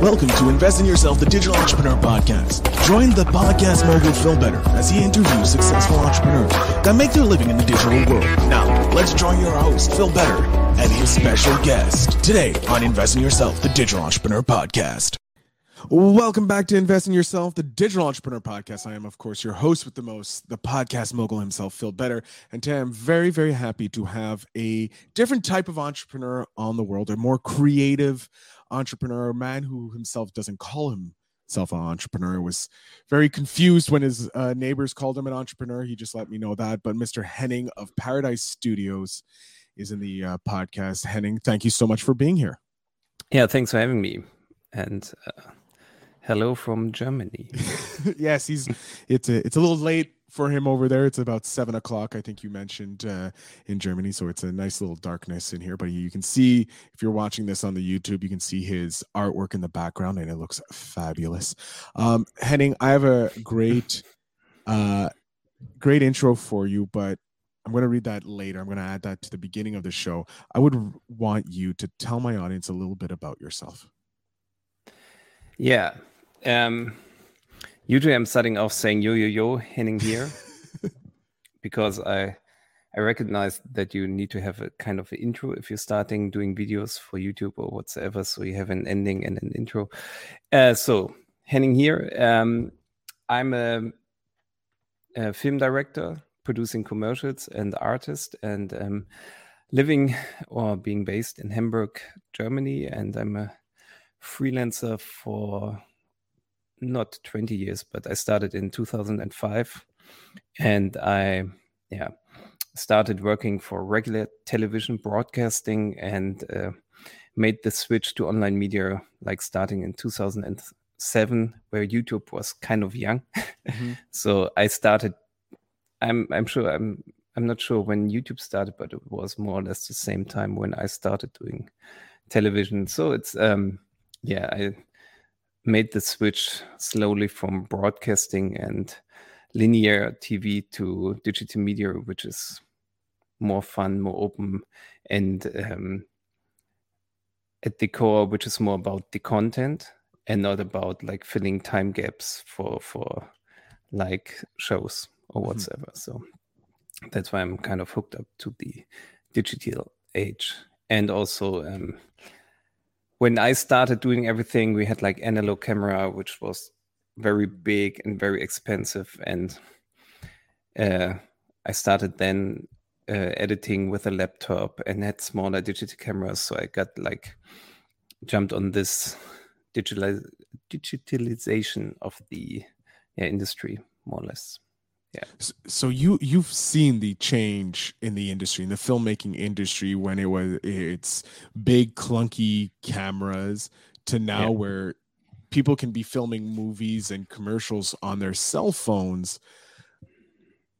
Welcome to Invest in Yourself, the Digital Entrepreneur Podcast. Join the podcast mogul Phil Better as he interviews successful entrepreneurs that make their living in the digital world. Now, let's join your host, Phil Better, and his special guest today on Invest in Yourself, the Digital Entrepreneur Podcast. Welcome back to Invest in Yourself, the Digital Entrepreneur Podcast. I am, of course, your host with the most, the podcast mogul himself, Phil Better. And today I'm very, very happy to have a different type of entrepreneur on the world, a more creative entrepreneur, a man who himself doesn't call himself an entrepreneur, was very confused when his uh, neighbors called him an entrepreneur. He just let me know that. But Mr. Henning of Paradise Studios is in the uh, podcast. Henning, thank you so much for being here. Yeah, thanks for having me. And uh, hello from Germany. yes, he's it's a it's a little late for him over there. It's about seven o'clock, I think you mentioned uh, in Germany. So it's a nice little darkness in here. But you can see if you're watching this on the YouTube, you can see his artwork in the background, and it looks fabulous. Um, Henning, I have a great, uh, great intro for you, but I'm going to read that later. I'm going to add that to the beginning of the show. I would want you to tell my audience a little bit about yourself. Yeah. Um, usually I'm starting off saying yo yo yo Henning here because I I recognize that you need to have a kind of an intro if you're starting doing videos for YouTube or whatsoever. So you have an ending and an intro. Uh, so Henning here. Um, I'm a, a, film director, producing commercials and artist, and um, living or being based in Hamburg, Germany. And I'm a freelancer for not 20 years, but I started in 2005 and I, yeah, started working for regular television broadcasting and uh, made the switch to online media like starting in 2007 where YouTube was kind of young. Mm-hmm. so I started I'm I'm sure I'm I'm not sure when YouTube started but it was more or less the same time when I started doing television. So it's um yeah, I made the switch slowly from broadcasting and linear TV to digital media, which is more fun, more open, and um, at the core, which is more about the content and not about like filling time gaps for for like shows or mm-hmm. whatsoever. Mm-hmm. So that's why I'm kind of hooked up to the digital age, and also um, when I started doing everything, we had like analog camera, which was very big and very expensive. And uh, I started then uh, editing with a laptop and had smaller digital cameras. So I got like jumped on this digital digitalization of the yeah, industry, more or less yeah. So you you've seen the change in the industry in the filmmaking industry when it was it's big clunky cameras to now yeah. where people can be filming movies and commercials on their cell phones.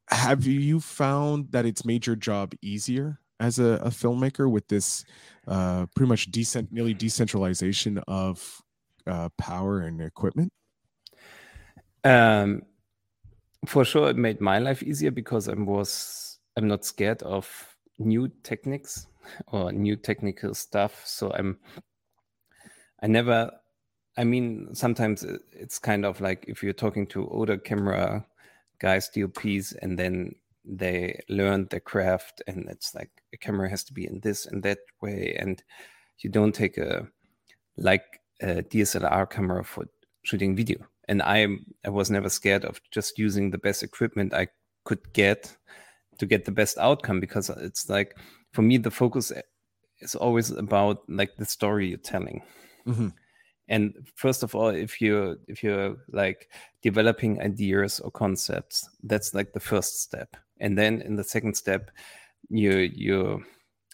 Have you found that it's made your job easier as a, a filmmaker with this uh, pretty much decent nearly decentralization of uh, power and equipment? Um for sure it made my life easier because I was I'm not scared of new techniques or new technical stuff. So I'm I never I mean sometimes it's kind of like if you're talking to older camera guys, DOPs, and then they learn the craft and it's like a camera has to be in this and that way and you don't take a like a DSLR camera for shooting video and I I was never scared of just using the best equipment I could get to get the best outcome because it's like for me the focus is always about like the story you're telling. Mm-hmm. And first of all, if you're if you're like developing ideas or concepts, that's like the first step. And then in the second step, you you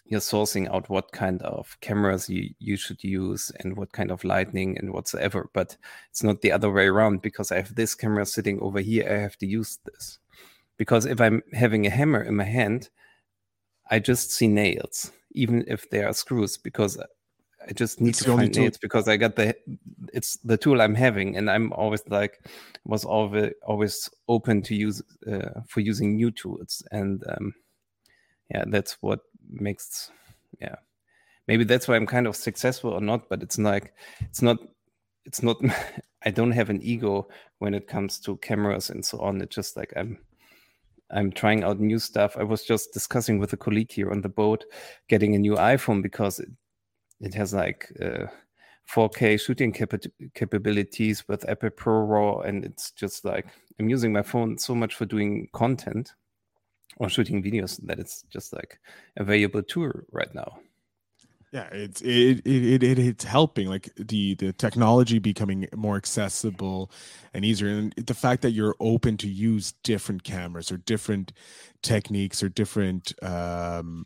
you're sourcing out what kind of cameras you, you should use and what kind of lighting and whatsoever. But it's not the other way around because I have this camera sitting over here. I have to use this. Because if I'm having a hammer in my hand, I just see nails, even if they are screws, because I just need it's to find nails because I got the it's the tool I'm having, and I'm always like was always always open to use uh, for using new tools, and um, yeah, that's what makes yeah. Maybe that's why i'm kind of successful or not but it's like it's not it's not i don't have an ego when it comes to cameras and so on. It's just like i'm i'm trying out new stuff. I was just discussing with a colleague here on the boat getting a new iphone because it, it has like uh, 4k shooting capa- capabilities with apple pro raw and it's just like i'm using my phone so much for doing content or shooting videos that it's just like available tool right now. Yeah it's it, it it it's helping like the the technology becoming more accessible and easier and the fact that you're open to use different cameras or different techniques or different um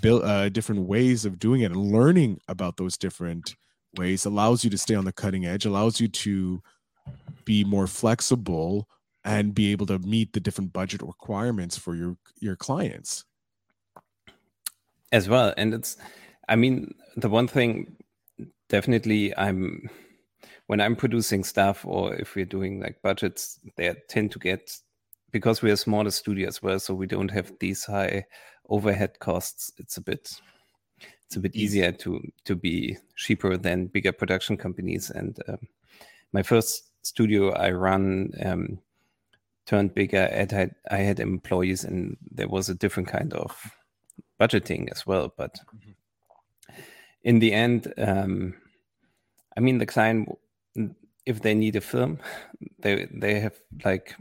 build uh, different ways of doing it and learning about those different ways allows you to stay on the cutting edge allows you to be more flexible and be able to meet the different budget requirements for your your clients as well and it's I mean, the one thing definitely I'm when I'm producing stuff or if we're doing like budgets, they tend to get because we're a smaller studio as well, so we don't have these high overhead costs. It's a bit it's a bit easier to to be cheaper than bigger production companies. And um, my first studio I run um, turned bigger. I had I had employees, and there was a different kind of budgeting as well. But mm-hmm in the end, um, I mean, the client, if they need a film, they they have like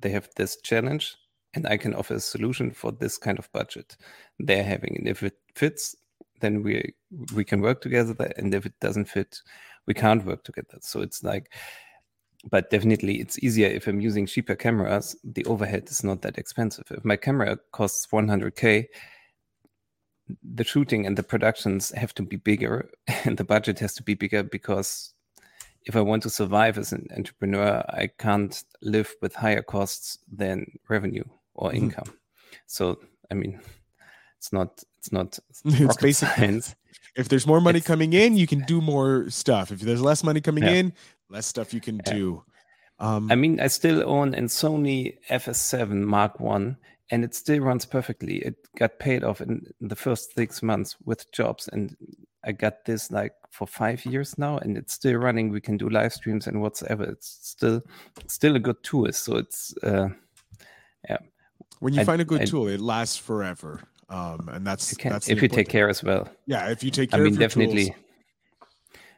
they have this challenge, and I can offer a solution for this kind of budget they're having. And if it fits, then we we can work together. And if it doesn't fit, we can't work together. So it's like, but definitely it's easier if I'm using cheaper cameras. The overhead is not that expensive. If my camera costs 100k the shooting and the productions have to be bigger and the budget has to be bigger because if I want to survive as an entrepreneur, I can't live with higher costs than revenue or mm-hmm. income. So, I mean, it's not it's not it's basic science. If there's more money it's, coming in, you can do more stuff. If there's less money coming yeah. in, less stuff you can do. Um, I mean, I still own a Sony FS7 Mark One, and it still runs perfectly. It got paid off in the first six months with jobs, and I got this like for five years now, and it's still running. We can do live streams and whatsoever. It's still still a good tool. So it's uh, yeah. When you I, find a good I, tool, it lasts forever, um, and that's, can, that's if you take care as well. Yeah, if you take care. I mean, definitely, tools.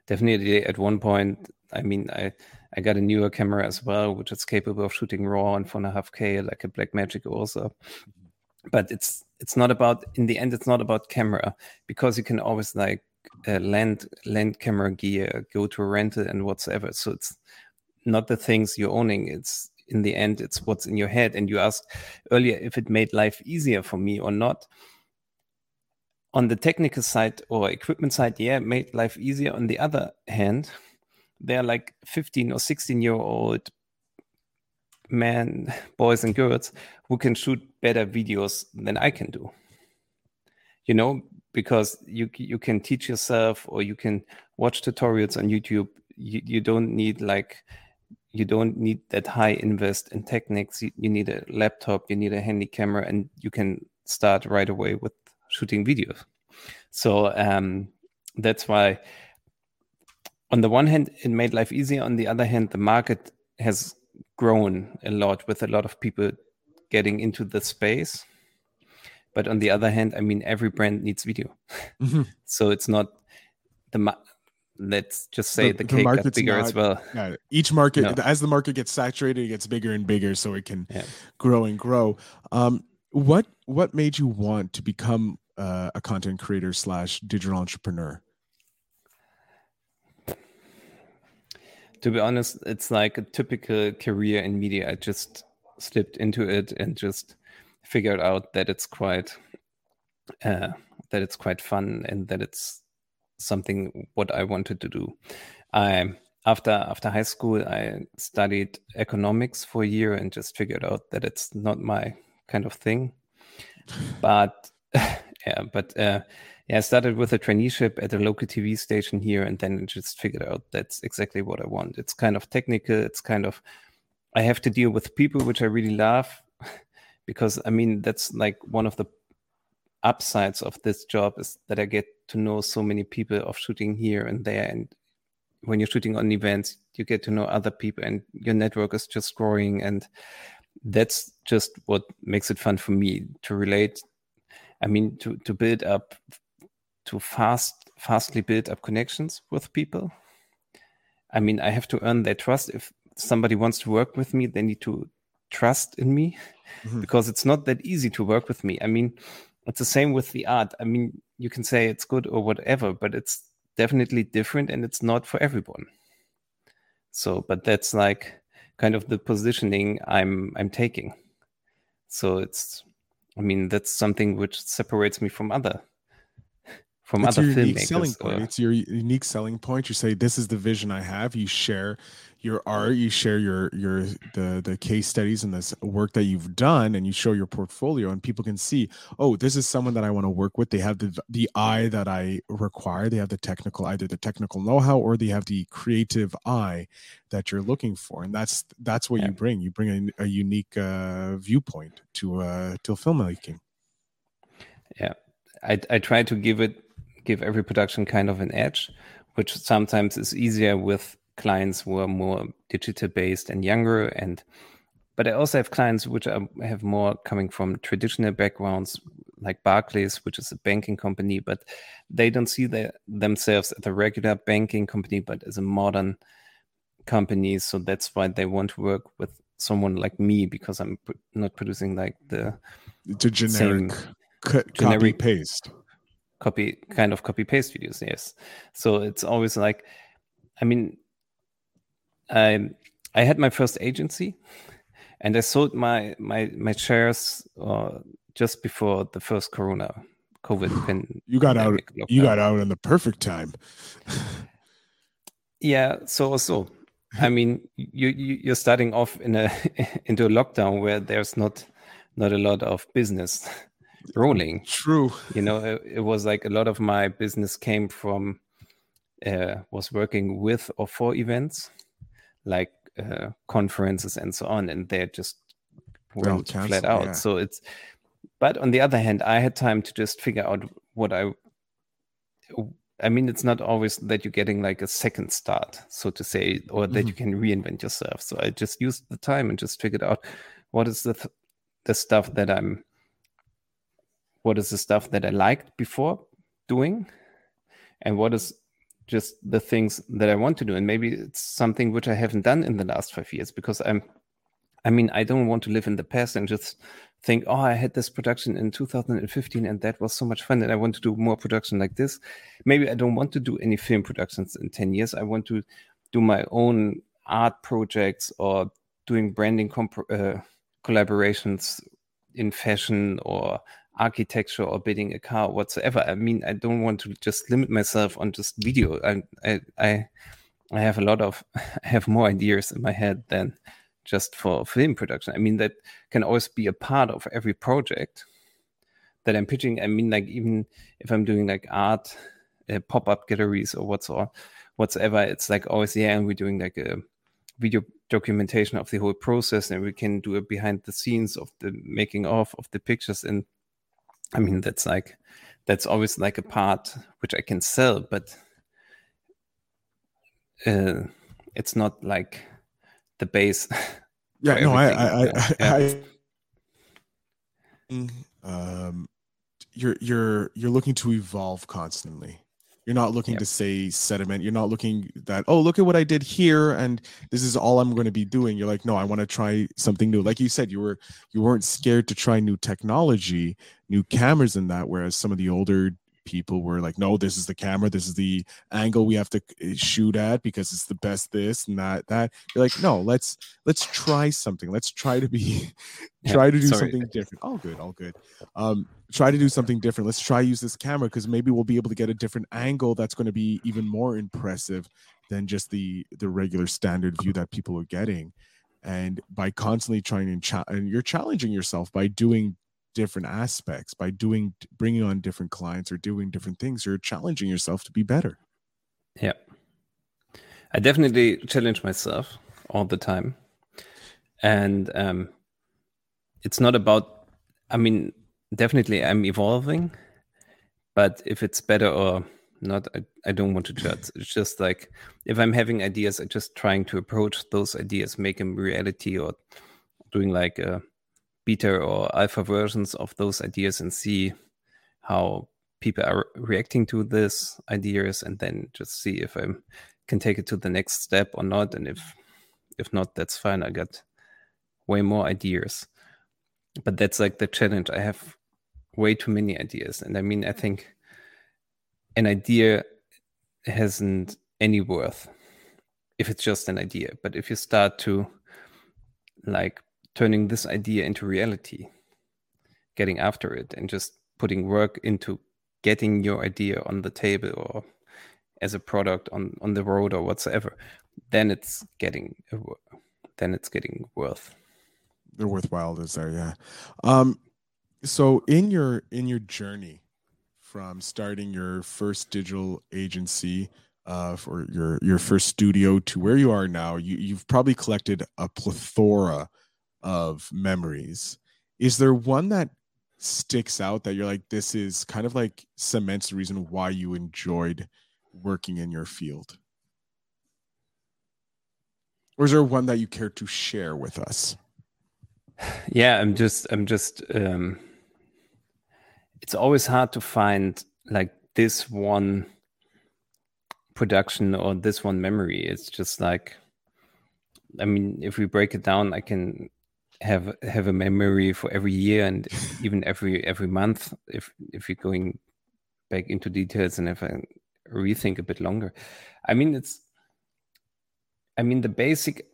definitely. At one point, I mean, I I got a newer camera as well, which is capable of shooting raw and 4.5K, like a Blackmagic also. But it's it's not about in the end, it's not about camera because you can always like uh, lend lend camera gear, go to a rental and whatsoever. So it's not the things you're owning. It's in the end, it's what's in your head. And you asked earlier if it made life easier for me or not. On the technical side or equipment side, yeah, made life easier. On the other hand, they're like 15 or 16 year old men, boys and girls who can shoot better videos than I can do. You know, because you you can teach yourself or you can watch tutorials on YouTube. You, you don't need like you don't need that high invest in techniques. You, you need a laptop, you need a handy camera, and you can start right away with shooting videos. So um, that's why on the one hand, it made life easier. On the other hand, the market has grown a lot with a lot of people getting into the space. But on the other hand, I mean, every brand needs video. Mm-hmm. so it's not the, let's just say the, the cake got bigger not, as well. Each market, no. as the market gets saturated, it gets bigger and bigger, so it can yeah. grow and grow. Um, what what made you want to become uh, a content creator slash digital entrepreneur? To be honest, it's like a typical career in media. I just slipped into it and just figured out that it's quite uh, that it's quite fun and that it's something what I wanted to do. I after after high school, I studied economics for a year and just figured out that it's not my kind of thing. But yeah, but uh, yeah, I started with a traineeship at a local TV station here, and then just figured out that's exactly what I want. It's kind of technical. It's kind of I have to deal with people, which I really love, because I mean that's like one of the upsides of this job is that I get to know so many people of shooting here and there, and when you're shooting on events, you get to know other people, and your network is just growing, and that's just what makes it fun for me to relate. I mean, to to build up, to fast fastly build up connections with people. I mean, I have to earn their trust. If somebody wants to work with me, they need to trust in me mm-hmm. because it's not that easy to work with me. I mean, it's the same with the art. I mean, you can say it's good or whatever, but it's definitely different and it's not for everyone. So, but that's like kind of the positioning I'm I'm taking. So it's I mean, that's something which separates me from other from it's other your. Unique selling point. It's your unique selling point. You say, "This is the vision I have." You share your art you share your your the the case studies and this work that you've done and you show your portfolio and people can see oh this is someone that i want to work with they have the the eye that i require they have the technical either the technical know-how or they have the creative eye that you're looking for and that's that's what yeah. you bring you bring a, a unique uh, viewpoint to uh to filmmaking yeah i i try to give it give every production kind of an edge which sometimes is easier with clients who are more digital based and younger and but I also have clients which are, have more coming from traditional backgrounds, like Barclays, which is a banking company, but they don't see the, themselves as a regular banking company, but as a modern company. So that's why they want to work with someone like me because I'm not producing like the, the generic co- generic copy paste copy kind of copy paste videos. Yes, so it's always like, I mean, I I had my first agency, and I sold my my my shares uh, just before the first Corona COVID. You got out. Lockdown. You got out in the perfect time. yeah. So so. I mean, you, you you're starting off in a into a lockdown where there's not not a lot of business rolling. True. You know, it, it was like a lot of my business came from uh, was working with or for events like uh, conferences and so on, and they're just went flat out. Yeah. So it's, but on the other hand, I had time to just figure out what I. I mean, it's not always that you're getting like a second start, so to say, or that mm-hmm. you can reinvent yourself. So I just used the time and just figured out what is the th- the stuff that I'm. What is the stuff that I liked before doing, and what is just the things that I want to do. And maybe it's something which I haven't done in the last five years because I'm, I mean, I don't want to live in the past and just think, oh, I had this production in 2015 and that was so much fun and I want to do more production like this. Maybe I don't want to do any film productions in 10 years. I want to do my own art projects or doing branding comp- uh, collaborations in fashion or architecture or building a car whatsoever. I mean i don't want to just limit myself on just video. I i i, I have a lot of i have more ideas in my head than just for film production. I mean that can always be a part of every project that i'm pitching. I mean like even if i'm doing like art uh, pop-up galleries or whatsoever whatsoever it's like always yeah and we're doing like a video documentation of the whole process and we can do a behind the scenes of the making of of the pictures. And I mean, that's like that's always like a part which I can sell, but uh, it's not like the base. Yeah, no, I, I, I, yeah. I, um, you're you're you're looking to evolve constantly. You're not looking yep. to say sediment. You're not looking that, oh, look at what I did here and this is all I'm going to be doing. You're like, no, I want to try something new. Like you said, you were you weren't scared to try new technology, new cameras and that, whereas some of the older people were like, no, this is the camera, this is the angle we have to eh, shoot at because it's the best this and that that. You're like, no, let's let's try something. Let's try to be try to do Sorry. something different. All good, all good. Um, try to do something different. Let's try use this camera because maybe we'll be able to get a different angle that's going to be even more impressive than just the the regular standard view that people are getting. And by constantly trying and, cha- and you're challenging yourself by doing different aspects by doing bringing on different clients or doing different things you're challenging yourself to be better. Yeah. I definitely challenge myself all the time. And um it's not about i mean definitely i'm evolving but if it's better or not I, I don't want to judge. It's just like if i'm having ideas i just trying to approach those ideas make them reality or doing like a beta or alpha versions of those ideas and see how people are reacting to this ideas and then just see if i can take it to the next step or not. And if if not that's fine. I got way more ideas. But that's like the challenge. I have way too many ideas. And i mean i think an idea hasn't any worth if it's just an idea. But if you start to like turning this idea into reality getting after it and just putting work into getting your idea on the table or as a product on on the road or whatsoever then it's getting then it's getting worth. The worthwhile is there yeah. Um so in your in your journey from starting your first digital agency uh, for your your first studio to where you are now you, you've probably collected a plethora of memories. Is there one that sticks out that you're like this is kind of like cements the reason why you enjoyed working in your field? Or is there one that you care to share with us? Yeah i'm just i'm just um it's always hard to find like this one production or this one memory. It's just like i mean if we break it down i can have have a memory for every year and even every every month if if you're going back into details and if i rethink a bit longer. I mean it's i mean the basic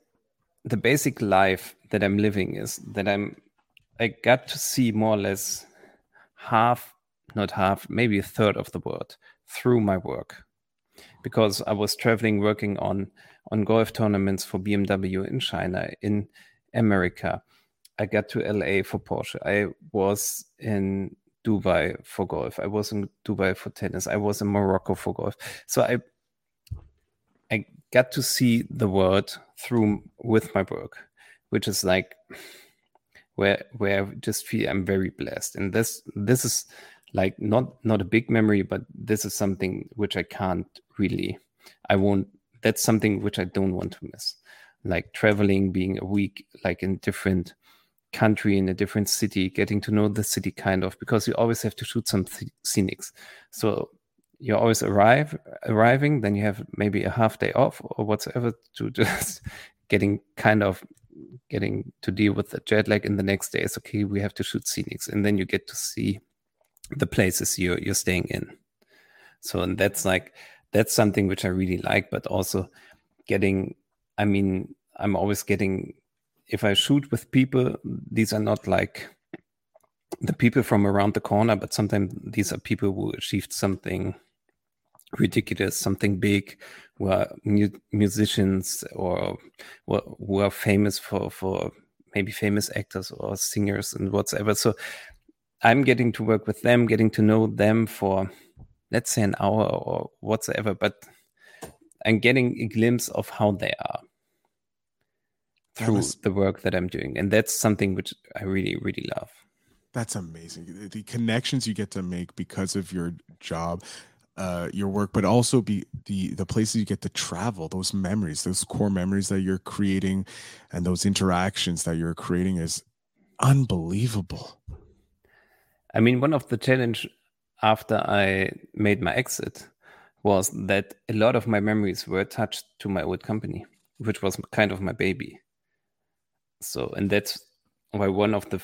the basic life that i'm living is that i'm i got to see more or less half not half maybe a third of the world through my work. Because i was traveling working on on golf tournaments for bmw in china in america I got to LA for Porsche. I was in Dubai for golf. I was in Dubai for tennis. I was in Morocco for golf. So I I got to see the world through with my work, which is like where where I just feel I'm very blessed. And this this is like not not a big memory, but this is something which I can't really I won't that's something which I don't want to miss. Like traveling, being a week like in different country in a different city getting to know the city kind of because you always have to shoot some th- scenics. So you always arrive arriving then you have maybe a half day off or whatsoever to just getting kind of getting to deal with the jet lag in the next day. Okay we have to shoot scenics. And then you get to see the places you're you're staying in. So and that's like that's something which i really like but also getting i mean i'm always getting if I shoot with people, these are not like the people from around the corner, but sometimes these are people who achieved something ridiculous, something big, who are mu- musicians or who are famous for for maybe famous actors or singers and whatever. So I'm getting to work with them, getting to know them for let's say an hour or whatsoever, but I'm getting a glimpse of how they are through was, the work that I'm doing. And that's something which I really, really love. That's amazing. The connections you get to make because of your job, uh, your work, but also be the the places you get to travel, those memories, those core memories that you're creating, and those interactions that you're creating is unbelievable. I mean, one of the challenge after I made my exit was that a lot of my memories were attached to my old company, which was kind of my baby so and that's why one of the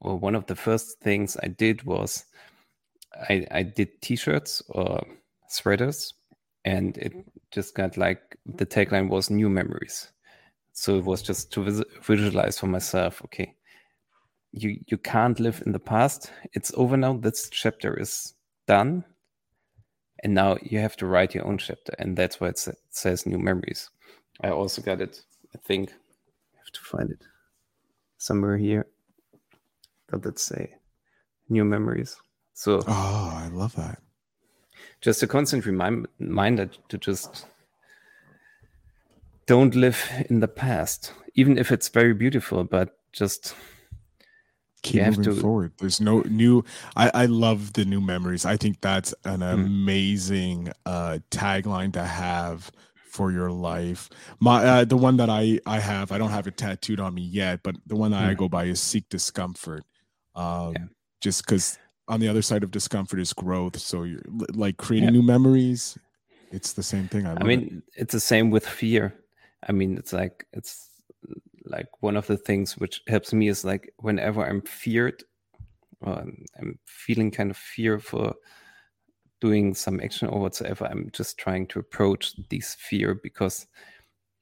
well, one of the first things I did was I I did t-shirts or sweaters and it just got like the tagline was new memories. So it was just to vis- visualize for myself okay you you can't live in the past it's over now this chapter is done and now you have to write your own chapter and that's why it says new memories. I also got it i think. I have to find it somewhere here. But let's say new memories. So oh, I love that. Just a constant remind, reminder to just don't live in the past, even if it's very beautiful. But just keep moving to... forward. There's no new. I I love the new memories. I think that's an mm. amazing uh, tagline to have for your life. My uh, the one that I I have. I don't have it tattooed on me yet, but the one that mm. I go by is seek discomfort. Um, yeah. Just because on the other side of discomfort is growth. So you're like creating yeah. new memories. It's the same thing. I, I mean, it. it's the same with fear. I mean, it's like it's like one of the things which helps me is like whenever I'm feared, or I'm, I'm feeling kind of fear for doing some action or whatsoever, I'm just trying to approach this fear because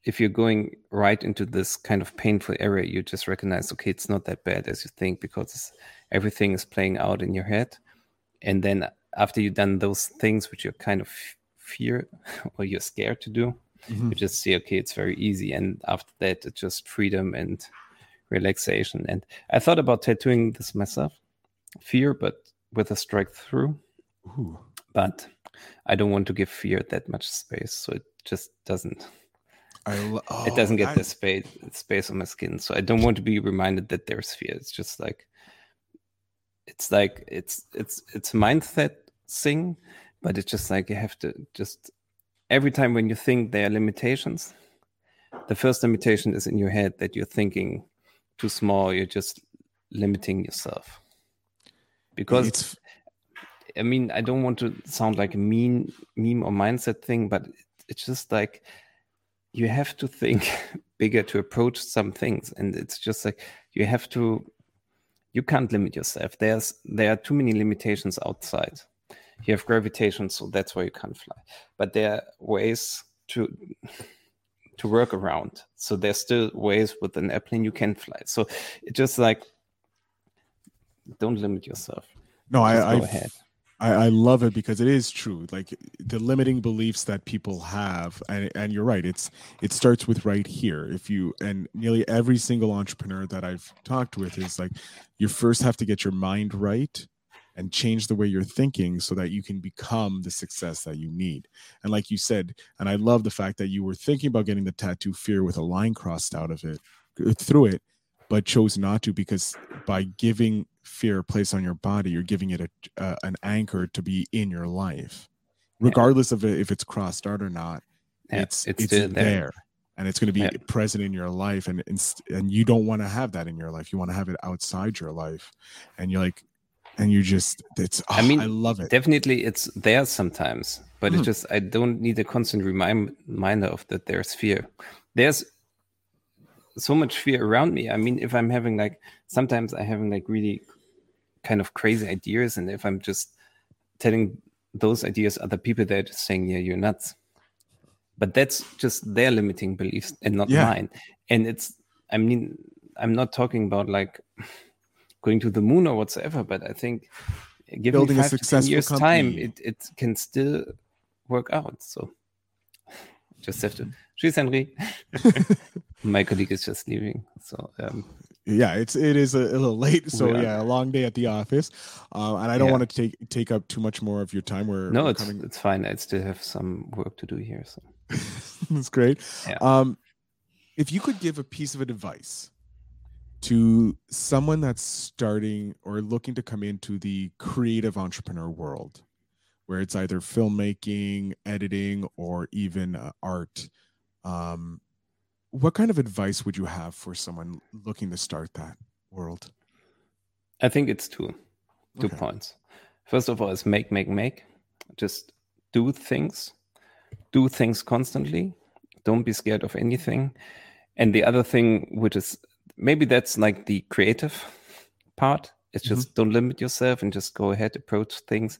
if you're going right into this kind of painful area, you just recognize, okay, it's not that bad as you think because everything is playing out in your head. And then after you've done those things which you're kind of fear or you're scared to do, mm-hmm. you just see, okay, it's very easy. And after that, it's just freedom and relaxation. And I thought about tattooing this myself, fear, but with a strike through. Ooh. But I don't want to give fear that much space, so it just doesn't Lo- oh, it doesn't get I... the space space on my skin, so I don't want to be reminded that there's fear. It's just like it's like it's it's it's mindset thing, but it's just like you have to just every time when you think there are limitations, the first limitation is in your head that you're thinking too small. You're just limiting yourself because it's... I mean I don't want to sound like a mean meme or mindset thing, but it's just like you have to think bigger to approach some things. And it's just like you have to you can't limit yourself. There's there are too many limitations outside. You have gravitation so that's why you can't fly. But there are ways to to work around. So there's still ways with an airplane you can fly. So it's just like don't limit yourself. No just i i I, I love it because it is true. Like the limiting beliefs that people have, and, and you're right. It's it starts with right here. If you and nearly every single entrepreneur that I've talked with is like, you first have to get your mind right and change the way you're thinking so that you can become the success that you need. And like you said, and I love the fact that you were thinking about getting the tattoo fear with a line crossed out of it through it, but chose not to because by giving fear a place on your body, you're giving it a, uh, an anchor to be in your life, regardless yeah. of if it's crossed out or not. Yeah, it's it's, it's there. there. and it's going to be yeah. present in your life, and and you don't want to have that in your life. You want to have it outside your life, and you're like, and you just it's. Oh, I mean, I love it. Definitely, it's there sometimes, but mm. it's just I don't need a constant reminder of that. There's fear. There's so much fear around me. I mean, if I'm having like sometimes I having like really kind of crazy ideas, and if I'm just telling those ideas other people, they're just saying, "Yeah, you're nuts." But that's just their limiting beliefs and not yeah. mine. And it's, I mean, I'm not talking about like going to the moon or whatsoever, but I think giving Building five a successful years company. time, it, it can still work out. So just have to. Tschüss, Henry. My colleague is just leaving. So um, yeah it's it is a, a little late so yeah. yeah. a long day at the office uh, and i don't yeah. want to take take up too much more of your time we're no we're it's coming... it's fine i still have some work to do here so that's great yeah. um if you could give a piece of advice to someone that's starting or looking to come into the creative entrepreneur world where it's either filmmaking editing or even uh, art um what kind of advice would you have for someone looking to start that world? I think it's two, two okay. points. First of all, is make, make, make. Just do things, do things constantly. Don't be scared of anything. And the other thing, which is maybe that's like the creative part, it's just mm-hmm. don't limit yourself and just go ahead, approach things.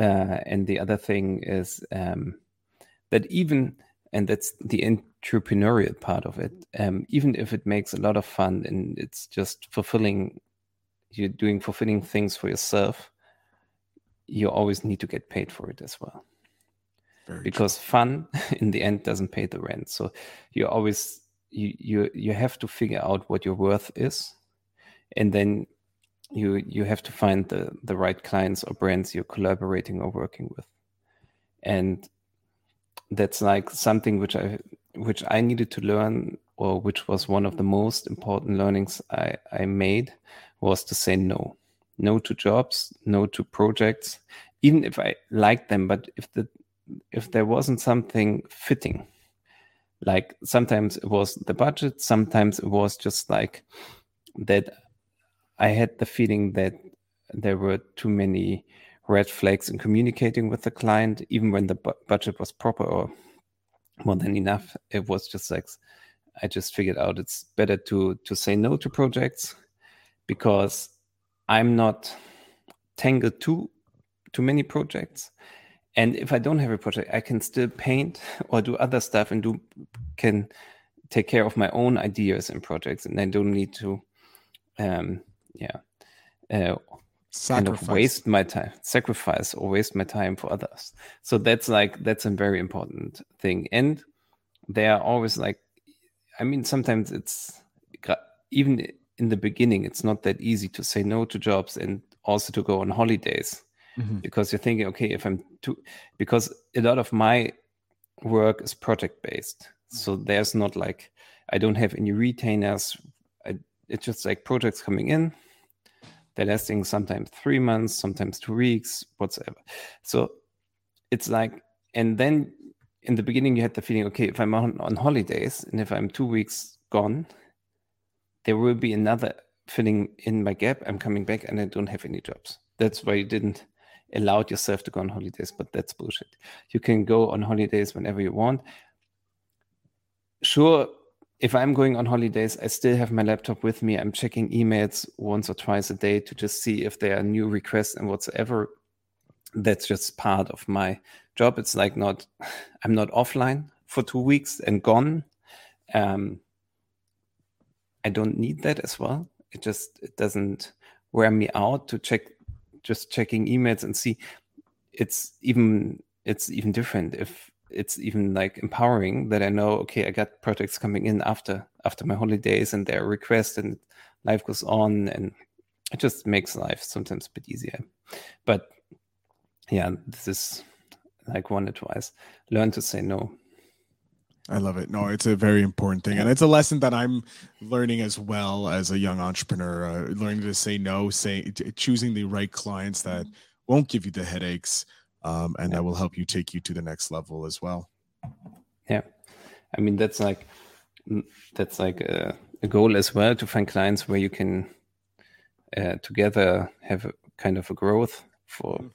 Uh, and the other thing is um, that even, and that's the entrepreneurial part of it, um, even if it makes a lot of fun and it's just fulfilling, you're doing fulfilling things for yourself, you always need to get paid for it as well. Very because true. fun in the end doesn't pay the rent. So you always you you you have to figure out what your worth is, and then you you have to find the the right clients or brands you're collaborating or working with, and that's like something which I which I needed to learn, or which was one of the most important learnings I, I made, was to say no. No to jobs, no to projects, even if I liked them, but if the if there wasn't something fitting, like sometimes it was the budget, sometimes it was just like that I had the feeling that there were too many red flags in communicating with the client, even when the bu- budget was proper or more than enough. It was just like I just figured out it's better to to say no to projects because I'm not tangled too too many projects. And if I don't have a project, I can still paint or do other stuff and do can take care of my own ideas and projects, and I don't need to, um, yeah, uh, kind of waste my time, sacrifice or waste my time for others. So that's like that's a very important thing. And they are always like, I mean, sometimes it's even in the beginning, it's not that easy to say no to jobs and also to go on holidays mm-hmm. because you're thinking, okay, if I'm too, because a lot of my work is project based. So there's not like, I don't have any retainers. It's just like projects coming in they're lasting sometimes three months, sometimes two weeks, whatsoever. So it's like, and then in the beginning, you had the feeling, okay, if I'm on, on holidays and if I'm two weeks gone, there will be another filling in my gap. I'm coming back and I don't have any jobs. That's why you didn't allow yourself to go on holidays, but that's bullshit. You can go on holidays whenever you want. Sure, if I'm going on holidays, I still have my laptop with me. I'm checking emails once or twice a day to just see if there are new requests and whatsoever. That's just part of my job. It's like not, I'm not offline for two weeks and gone. Um, I don't need that as well. It just it doesn't wear me out to check, just checking emails and see. It's even it's even different if it's even like empowering that I know, okay, I got projects coming in after after my holidays and their request and life goes on and it just makes life sometimes a bit easier. But yeah, this is like one advice. Learn to say no. I love it. No, it's a very important thing, and it's a lesson that I'm learning as well as a young entrepreneur. Uh, learning to say no, say choosing the right clients that won't give you the headaches, um, and yeah. that will help you take you to the next level as well. Yeah, I mean that's like mm, that's like a, a goal as well to find clients where you can uh, together have a kind of a growth for mm.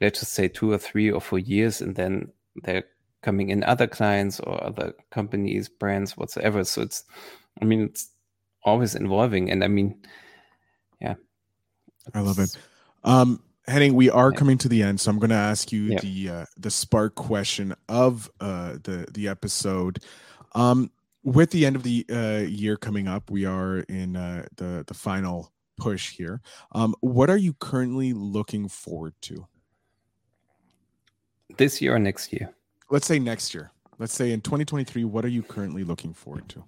let's just say two or three or four years, and then they're coming in other clients or other companies, brands, whatsoever. So it's, I mean, it's always involving, and I mean, yeah, I love it. Um, Henning, we are coming to the end, so I'm going to ask you yeah. the uh, the spark question of uh, the the episode. Um, with the end of the uh, year coming up, we are in uh, the the final push here. Um, what are you currently looking forward to? This year or next year? Let's say next year. Let's say in 2023. What are you currently looking forward to?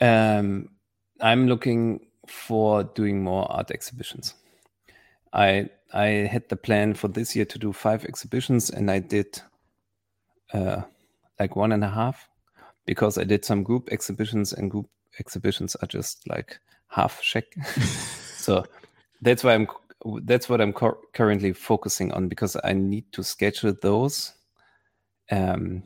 Um, I'm looking for doing more art exhibitions. I I had the plan for this year to do five exhibitions, and I did uh, like one and a half because I did some group exhibitions, and group exhibitions are just like half check. so that's why I'm that's what I'm cu- currently focusing on because I need to schedule those. Um,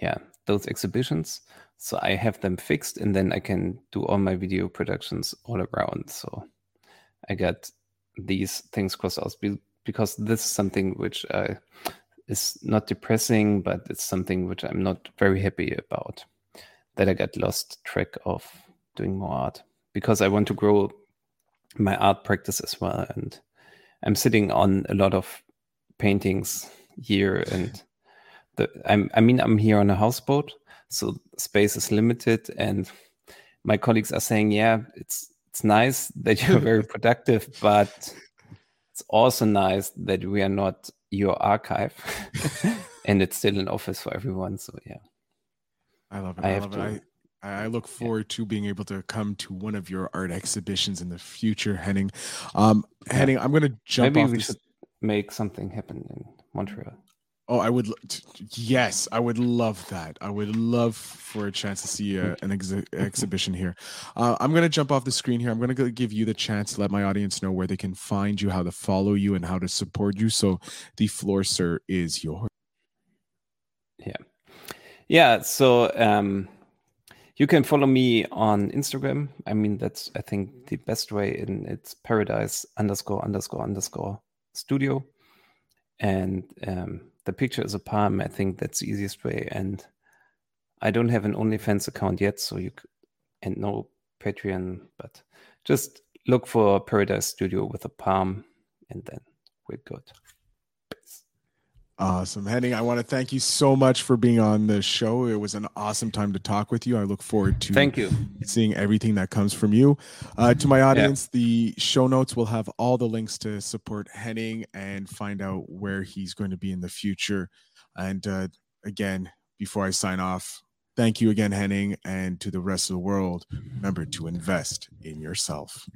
yeah, those exhibitions. So I have them fixed, and then I can do all my video productions all around. So I got these things cross out because this is something which uh, is not depressing, but it's something which I'm not very happy about. That I got lost track of doing more art because I want to grow my art practice as well. And I'm sitting on a lot of paintings here, and the I'm I mean I'm here on a houseboat, so space is limited, and my colleagues are saying, yeah, it's it's nice that you're very productive, but it's also nice that we are not your archive and it's still an office for everyone. So yeah. I love it. I, I love to, it. I, I look forward yeah. to being able to come to one of your art exhibitions in the future, Henning. Um, Henning, I'm going to jump. Maybe we this... should make something happen in Montreal. Oh, I would. Yes, I would love that. I would love for a chance to see a, an ex- exhibition here. Uh, I'm going to jump off the screen here. I'm going to give you the chance to let my audience know where they can find you, how to follow you, and how to support you. So the floor, sir, is yours. Yeah. Yeah. So um, you can follow me on Instagram. I mean, that's, I think, the best way. In it's paradise underscore underscore underscore studio. And um, the picture is a palm. I think that's the easiest way. And I don't have an OnlyFans account yet, so you and no Patreon, but just look for Paradise Studio with a palm, and then we're good. Awesome. Henning, I want to thank you so much for being on the show. It was an awesome time to talk with you. I look forward to thank you seeing everything that comes from you. Uh, to my audience, yeah. the show notes will have all the links to support Henning and find out where he's going to be in the future. And uh, again, before I sign off, thank you again, Henning, and to the rest of the world, remember to invest in yourself.